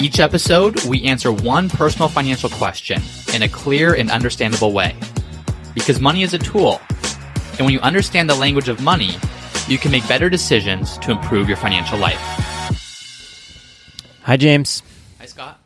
Each episode, we answer one personal financial question in a clear and understandable way. Because money is a tool, and when you understand the language of money, you can make better decisions to improve your financial life. Hi, James. Hi, Scott.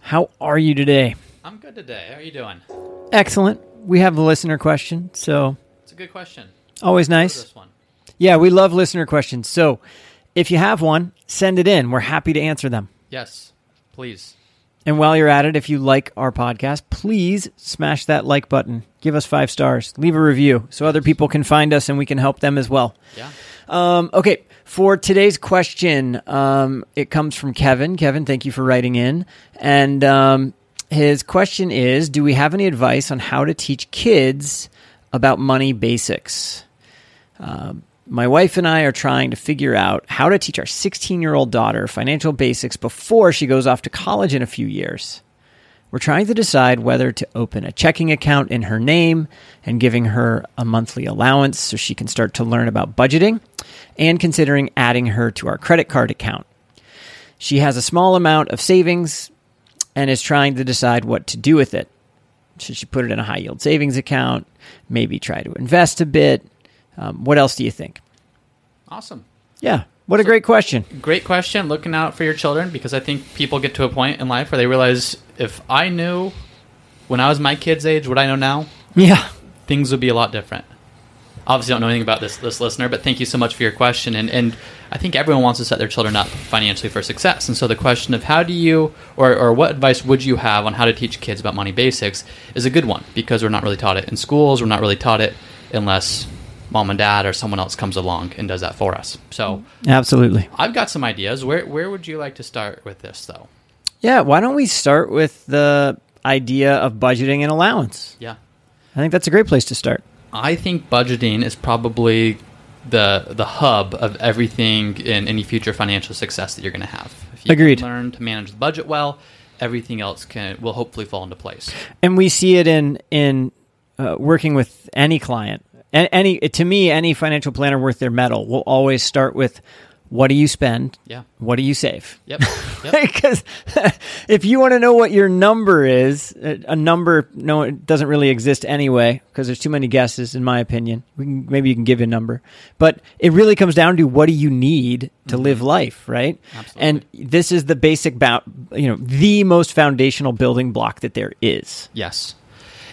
How are you today? I'm good today. How are you doing? Excellent. We have a listener question, so It's a good question. always nice. This one. Yeah, we love listener questions. So if you have one, send it in. We're happy to answer them. Yes, please. And while you're at it, if you like our podcast, please smash that like button. Give us five stars. Leave a review so other people can find us and we can help them as well. Yeah. Um, okay, for today's question, um, it comes from Kevin. Kevin, thank you for writing in. And um, his question is Do we have any advice on how to teach kids about money basics? Um, my wife and I are trying to figure out how to teach our 16 year old daughter financial basics before she goes off to college in a few years. We're trying to decide whether to open a checking account in her name and giving her a monthly allowance so she can start to learn about budgeting and considering adding her to our credit card account. She has a small amount of savings and is trying to decide what to do with it. Should she put it in a high yield savings account? Maybe try to invest a bit? Um, what else do you think? Awesome. Yeah, what a great question. Great question. Looking out for your children because I think people get to a point in life where they realize if I knew when I was my kid's age what I know now, Yeah. things would be a lot different. Obviously, don't know anything about this this listener, but thank you so much for your question. And and I think everyone wants to set their children up financially for success. And so the question of how do you or or what advice would you have on how to teach kids about money basics is a good one because we're not really taught it in schools. We're not really taught it unless mom and dad or someone else comes along and does that for us. So Absolutely. I've got some ideas. Where where would you like to start with this though? Yeah, why don't we start with the idea of budgeting and allowance? Yeah. I think that's a great place to start. I think budgeting is probably the the hub of everything in any future financial success that you're going to have. If you Agreed. Learn to manage the budget well, everything else can will hopefully fall into place. and we see it in in uh, working with any client any to me any financial planner worth their mettle will always start with what do you spend Yeah. what do you save Yep. Yep. because if you want to know what your number is a number no it doesn't really exist anyway because there's too many guesses in my opinion we can, maybe you can give a number but it really comes down to what do you need to mm-hmm. live life right Absolutely. and this is the basic ba- you know the most foundational building block that there is Yes.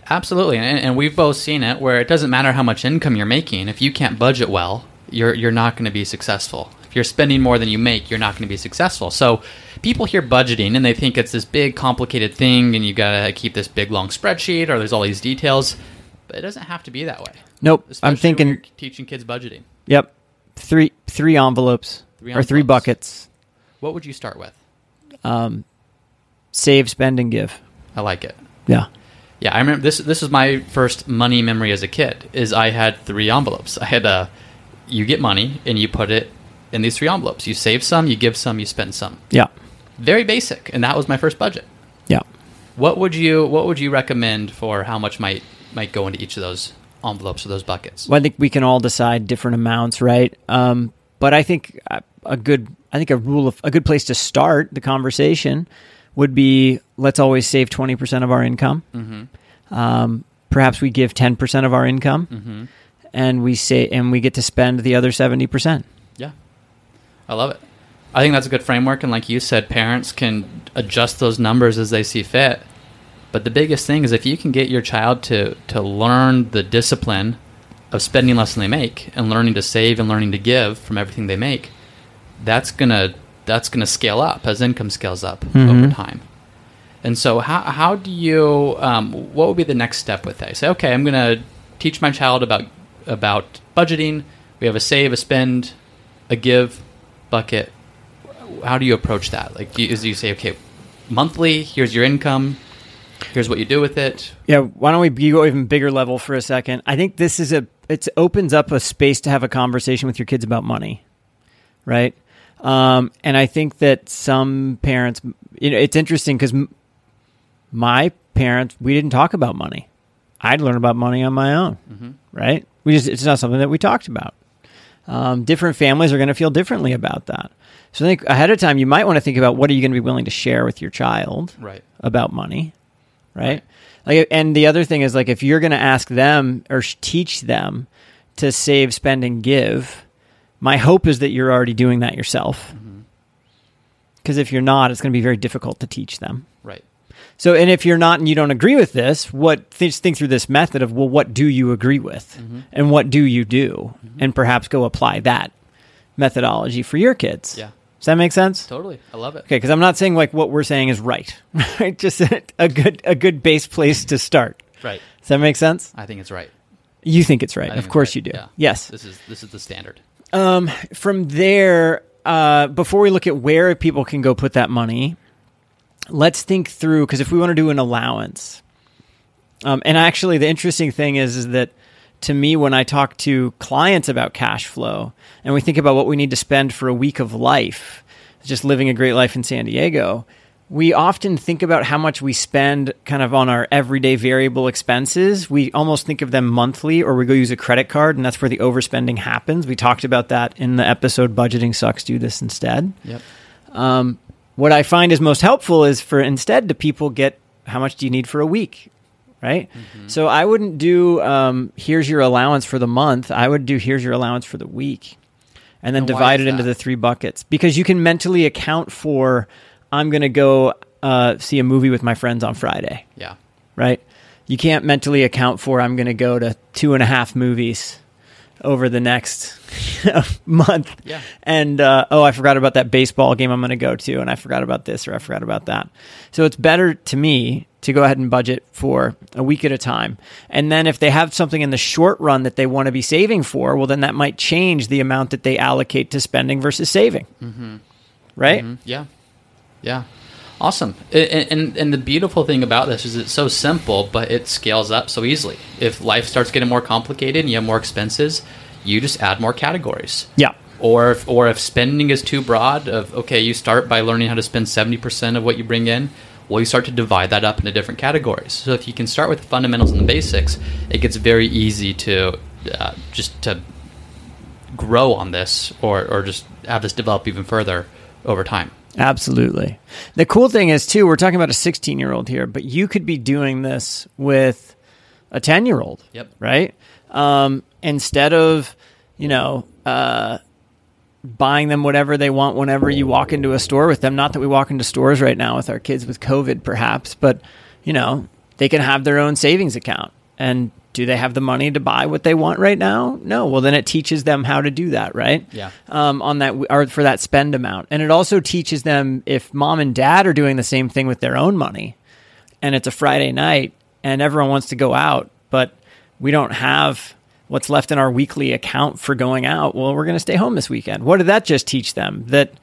Absolutely. And, and we've both seen it where it doesn't matter how much income you're making. If you can't budget well, you're, you're not going to be successful. If you're spending more than you make, you're not going to be successful. So people hear budgeting and they think it's this big, complicated thing and you got to keep this big, long spreadsheet or there's all these details. But it doesn't have to be that way. nope i'm thinking teaching kids budgeting. Yep. Three three envelopes Three or three buckets. What would you start with? Um, save, spend, and give. I like it. Yeah. Yeah, I remember this. This was my first money memory as a kid. Is I had three envelopes. I had a, you get money and you put it in these three envelopes. You save some, you give some, you spend some. Yeah. Very basic, and that was my first budget. Yeah. What would you What would you recommend for how much might might go into each of those envelopes or those buckets? Well, I think we can all decide different amounts, right? Um, but I think a- a good, I think a rule of a good place to start the conversation would be let's always save twenty percent of our income. Mm-hmm. Um, perhaps we give ten percent of our income, Mm-hmm. and we say and we get to spend the other seventy percent. Yeah, I love it. I think that's a good framework, and like you said, parents can adjust those numbers as they see fit. But the biggest thing is if you can get your child to to learn the discipline of spending less than they make and learning to save and learning to give from everything they make, that's gonna that's gonna scale up as income scales up over time. And so, how how do you um, what would be the next step with that? Say, okay, I'm gonna teach my child about about budgeting. We have a save, a spend, a give bucket. How do you approach that? Like, do you, is you say, okay, monthly, here's your income. Here's what you do with it. Yeah, why don't we go even bigger level for a second? I think this is a it opens up a space to have a conversation with your kids about money, right? Um, and I think that some parents, you know, it's interesting because m- my parents, we didn't talk about money. I'd learn about money on my own, Mm-hmm. right? We just it's not something that we talked about. Um, different families are going to feel differently about that. So I think ahead of time, you might want to think about what are you going to be willing to share with your child Right. about money, right? Like, and the other thing is like if you're going to ask them or teach them to save, spend, and give, my hope is that you're already doing that yourself. Mm-hmm. Because if you're not, it's going to be very difficult to teach them. Right. So, and if you're not and you don't agree with this, what th- think through this method of well, what do you agree with, mm-hmm. and what do you do, mm-hmm. and perhaps go apply that methodology for your kids. Yeah. Does that make sense? Totally. I love it. Okay, because I'm not saying like what we're saying is right, right? Just a, a good a good base place to start. Right. Does that make sense? I think it's right. You think it's right? Of course right. you do. Yeah. Yes. This is this is the standard. Um, from there, uh, before we look at where people can go put that money, let's think through because if we want to do an allowance, um, and actually the interesting thing is is that to me when I talk to clients about cash flow and we think about what we need to spend for a week of life, just living a great life in San Diego. We often think about how much we spend kind of on our everyday variable expenses. We almost think of them monthly or we go use a credit card and that's where the overspending happens. We talked about that in the episode Budgeting Sucks, Do This Instead. Yep. Um, what I find is most helpful is for instead to people get how much do you need for a week, right? So I wouldn't do um, here's your allowance for the month. I would do here's your allowance for the week, and then And divide it into the three buckets because you can mentally account for I'm going to go uh, see a movie with my friends on Friday, Yeah. right? You can't mentally account for I'm going to go to two and a half movies over the next month. Yeah. And uh, oh, I forgot about that baseball game I'm going to go to, and I forgot about this or I forgot about that. So it's better to me to go ahead and budget for a week at a time. And then if they have something in the short run that they want to be saving for, well, then that might change the amount that they allocate to spending versus saving. Mm-hmm. Right? Mhm. Yeah. Yeah. Awesome. A- And, and the beautiful thing about this is it's so simple, but it scales up so easily. If life starts getting more complicated and you have more expenses, you just add more categories. Yeah. Or if, or if spending is too broad, of okay, you start by learning how to spend seventy percent of what you bring in. Well, you start to divide that up into different categories. So if you can start with the fundamentals and the basics, it gets very easy to uh, just to grow on this, or or just have this develop even further over time. Absolutely. The cool thing is too, we're talking about a 16 year old here, but you could be doing this with a 10 year old. Yep. Right. Um, instead of, you know, uh, buying them whatever they want whenever you walk into a store with them. Not that we walk into stores right now with our kids with COVID, perhaps, but you know, they can have their own savings account. And do they have the money to buy what they want right now? No. Well, then it teaches them how to do that, right? Yeah. Um, on that or for that spend amount, and it also teaches them if mom and dad are doing the same thing with their own money, and it's a Friday night and everyone wants to go out, but we don't have what's left in our weekly account for going out. Well, we're going to stay home this weekend. What did that just teach them? That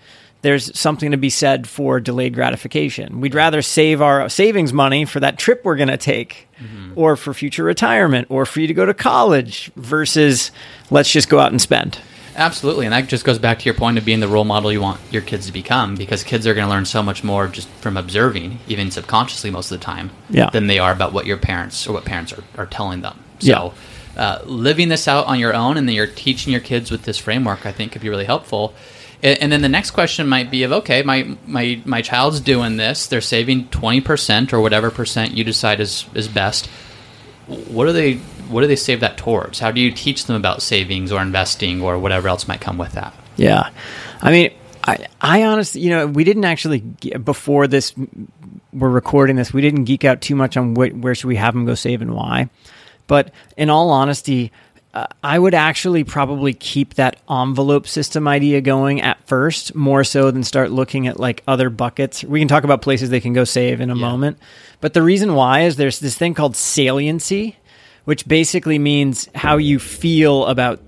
there's something to be said for delayed gratification. We'd rather save our savings money for that trip we're going to take or for future retirement or for you to go to college versus let's just go out and spend. Absolutely, and that just goes back to your point of being the role model you want your kids to become, because kids are going to learn so much more just from observing, even subconsciously most of the time, Yeah. than they are about what your parents or what parents are, are telling them. So, uh, living this out on your own, and then you're teaching your kids with this framework, I think could be really helpful. And, then the next question might be of okay, my my my child's doing this, they're saving twenty percent or whatever percent you decide is is best what do they what do they save that towards? How do you teach them about savings or investing or whatever else might come with that? Yeah. I mean, I, I honestly, you know, we didn't actually, before this, we're recording this, we didn't geek out too much on wh- where should we have them go save and why. But in all honesty, uh, I would actually probably keep that envelope system idea going at first, more so than start looking at like other buckets. We can talk about places they can go save in a Yeah. moment. But the reason why is there's this thing called saliency, which basically means how you feel about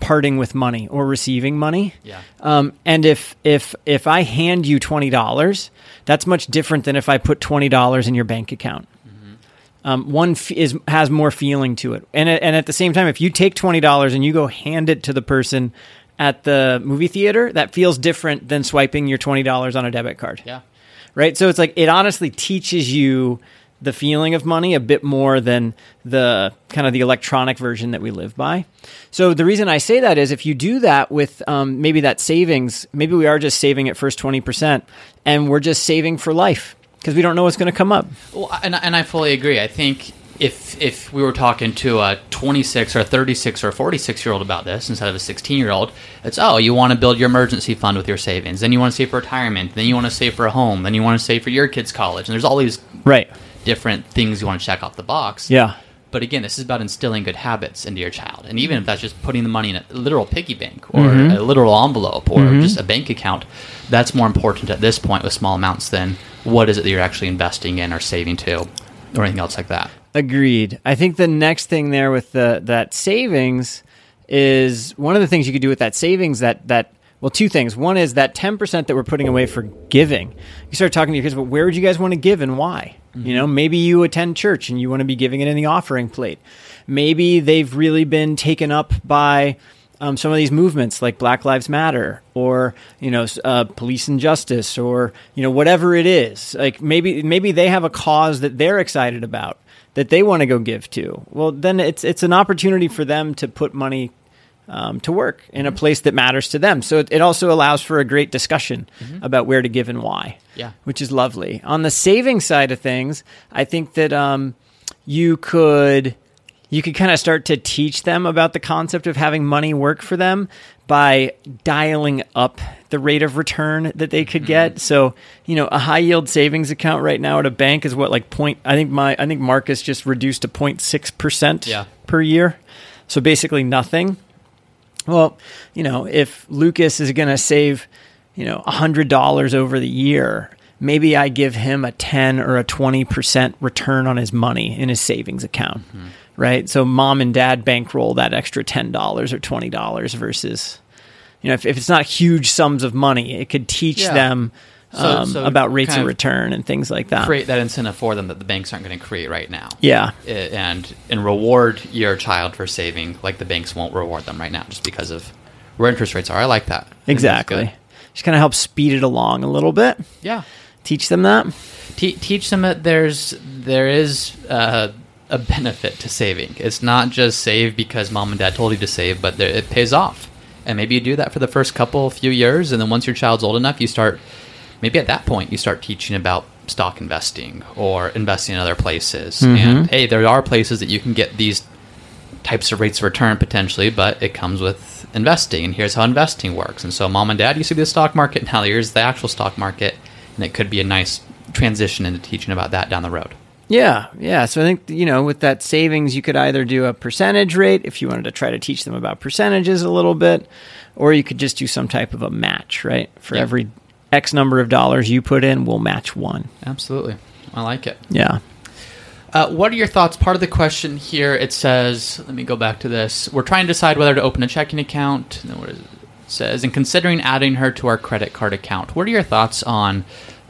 parting with money or receiving money. Yeah. Um, and if if if I hand you twenty dollars, that's much different than if I put twenty dollars in your bank account. Um, one f- is has more feeling to it, and and at the same time, if you take twenty dollars and you go hand it to the person at the movie theater, that feels different than swiping your twenty dollars on a debit card. Yeah. Right. So it's like it honestly teaches you the feeling of money a bit more than the kind of the electronic version that we live by. So the reason I say that is if you do that with um, maybe that savings, maybe we are just saving at first twenty percent, and we're just saving for life because we don't know what's going to come up. Well, and, and I fully agree. I think if if we were talking to a 26 or 36 or 46 year old about this instead of a 16 year old, it's oh, you want to build your emergency fund with your savings, then you want to save for retirement, then you want to save for a home, then you want to save for your kids' college, and there's all these Right. different things you want to check off the box. Yeah. But again, this is about instilling good habits into your child. And even if that's just putting the money in a literal piggy bank or Mm-hmm. a literal envelope or just a bank account, that's more important at this point with small amounts than what is it that you're actually investing in or saving to or anything else like that. Agreed. I think the next thing there with the that savings is one of the things you could do with that savings that that well two things. One is that 10% that we're putting away for giving. You start talking to your kids about where would you guys want to give and why? You know, maybe you attend church and you want to be giving it in the offering plate. Maybe they've really been taken up by um, some of these movements like Black Lives Matter or you know uh, police injustice or you know whatever it is. Like maybe maybe they have a cause that they're excited about that they want to go give to. Well, then it's it's an opportunity for them to put money um, to work in a place that matters to them. So it, it also allows for a great discussion about where to give and why. Yeah. which is lovely. On the saving side of things, I think that um, you could you could kind of start to teach them about the concept of having money work for them by dialing up the rate of return that they could get. Mm-hmm. So, you know, a high yield savings account right now at a bank is what like point I think my I think Marcus just reduced to 0.6% Yeah. per year. So basically nothing. Well, you know, if Lucas is going to save, you know, $100 over the year, maybe I give him a 10 or a 20% return on his money in his savings account. Right? So mom and dad bankroll that extra $10 or $20 versus you know, if, if it's not huge sums of money, it could teach Yeah. them um, so about rates kind of of return and things like that. Create that incentive for them that the banks aren't going to create right now. Yeah. And and reward your child for saving like the banks won't reward them right now just because of where interest rates are. I like that. I think that's Exactly. Just kind of help speed it along a little bit. Yeah. Teach them that. Te- teach them that there's there is uh, a benefit to saving. It's not just save because mom and dad told you to save, but there, it pays off. And maybe you do that for the first couple few years, and then once your child's old enough, you start. Maybe at that point, you start teaching about stock investing or investing in other places. And hey, there are places that you can get these types of rates of return potentially, but it comes with investing. And here's how investing works. And so, mom and dad, you see the stock market. Now, here's the actual stock market, and it could be a nice transition into teaching about that down the road. Yeah, yeah. So I think you know, with that savings, you could either do a percentage rate if you wanted to try to teach them about percentages a little bit, or you could just do some type of a match, right? For Yeah. every X number of dollars you put in, we'll match one. Absolutely, I like it. Yeah. Uh, what are your thoughts? Part of the question here it says, let me go back to this. We're trying to decide whether to open a checking account. Says, and considering adding her to our credit card account. What are your thoughts on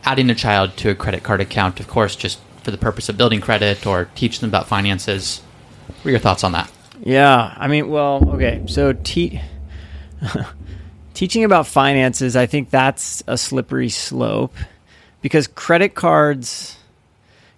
adding a child to a credit card account? Of course, just for the purpose of building credit or teach them about finances. What are your thoughts on that? Yeah, I mean, well, okay. So te- teaching about finances, I think that's a slippery slope because credit cards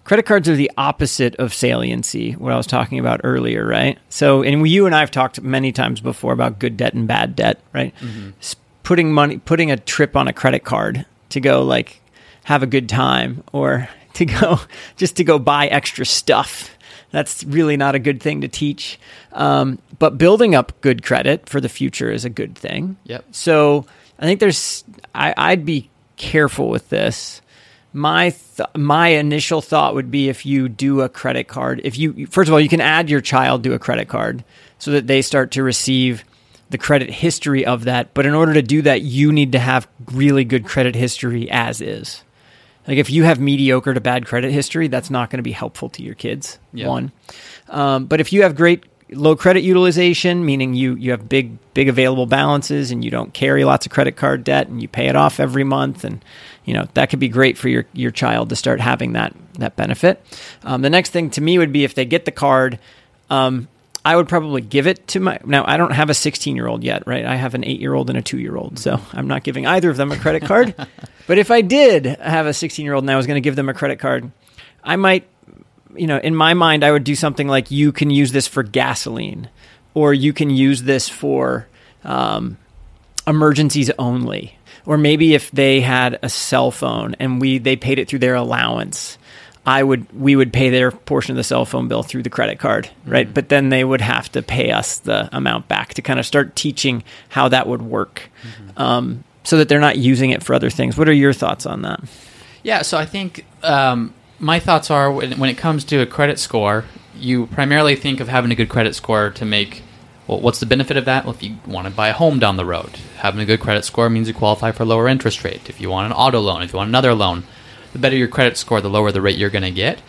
credit cards are the opposite of saliency, what I was talking about earlier, right? So, and you and I have talked many times before about good debt and bad debt, right? S- Putting money, putting a trip on a credit card to go like have a good time or to go just to go buy extra stuff. That's really not a good thing to teach. Um, but building up good credit for the future is a good thing. Yep. So I think there's, I, I'd be careful with this. My th- my initial thought would be if you do a credit card, if you first of all you can add your child to a credit card so that they start to receive the credit history of that. But in order to do that, you need to have really good credit history as is. Like if you have mediocre to bad credit history, that's not going to be helpful to your kids. Yeah. One, um, but if you have great low credit utilization, meaning you you have big big available balances and you don't carry lots of credit card debt and you pay it off every month and you know that could be great for your your child to start having that that benefit. Um, the next thing to me would be if they get the card. Um, I would probably give it to my now. I don't have a 16 year old yet, right? I have an eight year old and a two year old, so I'm not giving either of them a credit card. but if I did have a 16 year old and I was going to give them a credit card, I might, you know, in my mind, I would do something like you can use this for gasoline, or you can use this for um, emergencies only, or maybe if they had a cell phone and we they paid it through their allowance I would we would pay their portion of the cell phone bill through the credit card, right? Mm-hmm. But then they would have to pay us the amount back to kind of start teaching how that would work, mm-hmm. um, so that they're not using it for other things. What are your thoughts on that? Yeah, so I think um, my thoughts are when, when, it comes to a credit score, you primarily think of having a good credit score to make. Well, what's the benefit of that? Well, if you want to buy a home down the road, having a good credit score means you qualify for lower interest rate. If you want an auto loan, if you want another loan the better your credit score, the lower the rate you're going to get.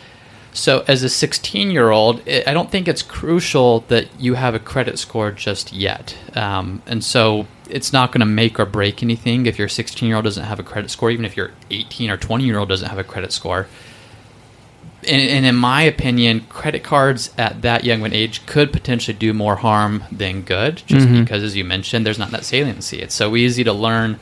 So, as a 16 year old, I don't think it's crucial that you have a credit score just yet. Um, and so, it's not going to make or break anything if your 16 year old doesn't have a credit score, even if your 18 or 20 year old doesn't have a credit score. And, and, in my opinion, credit cards at that young an age could potentially do more harm than good, just mm-hmm. because, as you mentioned, there's not that saliency. It's so easy to learn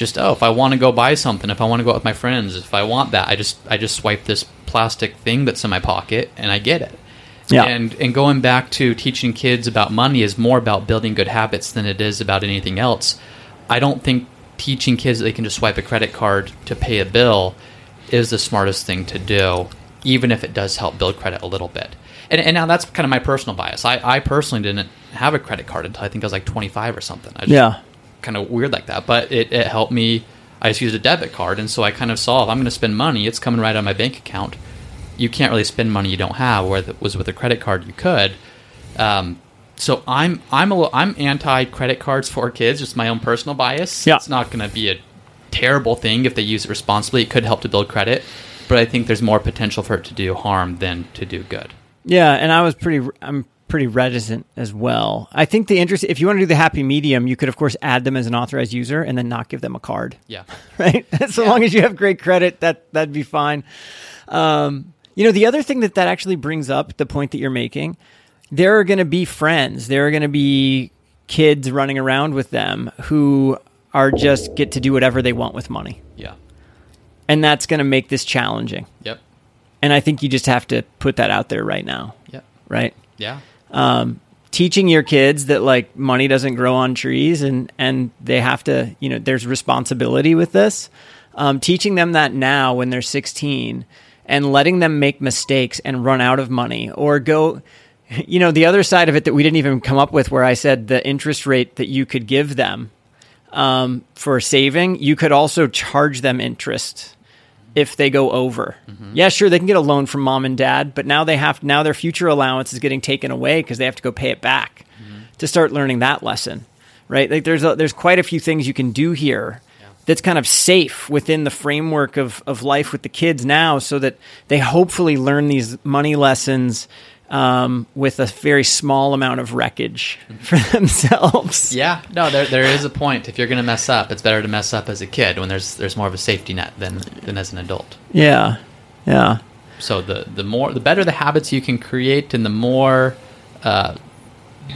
just oh if i want to go buy something if i want to go out with my friends if i want that i just i just swipe this plastic thing that's in my pocket and i get it yeah. and and going back to teaching kids about money is more about building good habits than it is about anything else i don't think teaching kids that they can just swipe a credit card to pay a bill is the smartest thing to do even if it does help build credit a little bit and, and now that's kind of my personal bias I, I personally didn't have a credit card until i think i was like 25 or something I just, yeah kind of weird like that. But it, it helped me. I just used a debit card, and so I kind of saw if I'm going to spend money, it's coming right out of my bank account. You can't really spend money you don't have. Where it was with a credit card, you could. Um, so I'm I'm a little, I'm anti credit cards for kids. Just my own personal bias. Yeah. It's not going to be a terrible thing if they use it responsibly. It could help to build credit, but I think there's more potential for it to do harm than to do good. Yeah, and I was pretty. I'm pretty reticent as well. I think the interest, if you want to do the happy medium, you could of course add them as an authorized user and then not give them a card. Yeah. Right. so yeah. long as you have great credit, that that'd be fine. Um, you know, the other thing that that actually brings up the point that you're making, there are going to be friends, there are going to be kids running around with them who are just get to do whatever they want with money. Yeah. And that's going to make this challenging. Yep. And I think you just have to put that out there right now. Yep. Right? Yeah um, teaching your kids that like money doesn't grow on trees and and they have to you know there's responsibility with this um, teaching them that now when they're 16 and letting them make mistakes and run out of money or go you know the other side of it that we didn't even come up with where i said the interest rate that you could give them um, for saving you could also charge them interest if they go over. Mm-hmm. Yeah, sure, they can get a loan from mom and dad, but now they have now their future allowance is getting taken away because they have to go pay it back mm-hmm. to start learning that lesson, right? Like there's a, there's quite a few things you can do here yeah. that's kind of safe within the framework of of life with the kids now, so that they hopefully learn these money lessons um, with a very small amount of wreckage for themselves. Yeah, no, there, there is a point. If you're going to mess up, it's better to mess up as a kid when there's there's more of a safety net than than as an adult. Yeah, yeah. So the the more the better the habits you can create, and the more uh,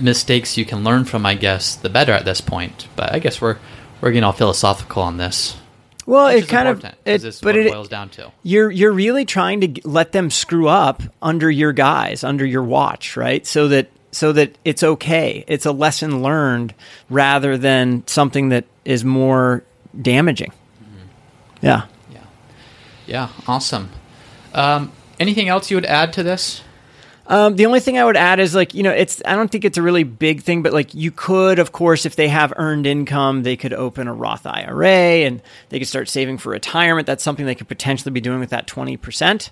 mistakes you can learn from, I guess, the better at this point. But I guess we're we're getting all philosophical on this. Well, it kind of it, but it boils down to. You're you're really trying to let them screw up under your guise, under your watch, right? So that so that it's okay. It's a lesson learned rather than something that is more damaging. Mm-hmm. Yeah. Yeah. Yeah. Awesome. Um, anything else you would add to this? Um, the only thing I would add is like you know it's I don't think it's a really big thing, but like you could of course if they have earned income, they could open a Roth IRA and they could start saving for retirement. That's something they could potentially be doing with that twenty percent.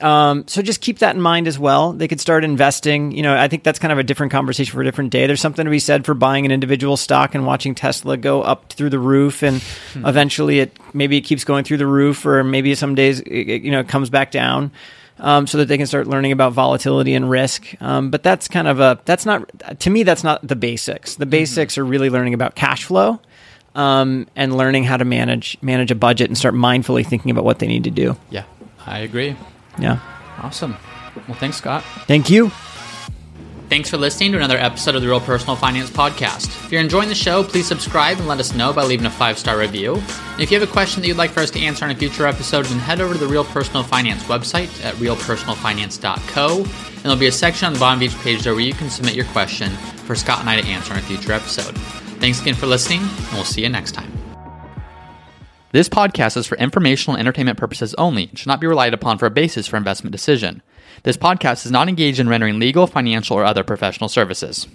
Um, so just keep that in mind as well. They could start investing. You know, I think that's kind of a different conversation for a different day. There's something to be said for buying an individual stock and watching Tesla go up through the roof, and hmm. eventually it maybe it keeps going through the roof, or maybe some days it, you know it comes back down. Um, so that they can start learning about volatility and risk. Um, but that's kind of a that's not to me that's not the basics. The basics are really learning about cash flow um, and learning how to manage manage a budget and start mindfully thinking about what they need to do. Yeah, I agree. Yeah. Awesome. Well, thanks, Scott. Thank you. Thanks for listening to another episode of the Real Personal Finance Podcast. If you're enjoying the show, please subscribe and let us know by leaving a five star review. And if you have a question that you'd like for us to answer in a future episode, then head over to the Real Personal Finance website at realpersonalfinance.co. And there'll be a section on the bottom of each page there where you can submit your question for Scott and I to answer in a future episode. Thanks again for listening, and we'll see you next time. This podcast is for informational and entertainment purposes only and should not be relied upon for a basis for investment decision. This podcast is not engaged in rendering legal, financial, or other professional services.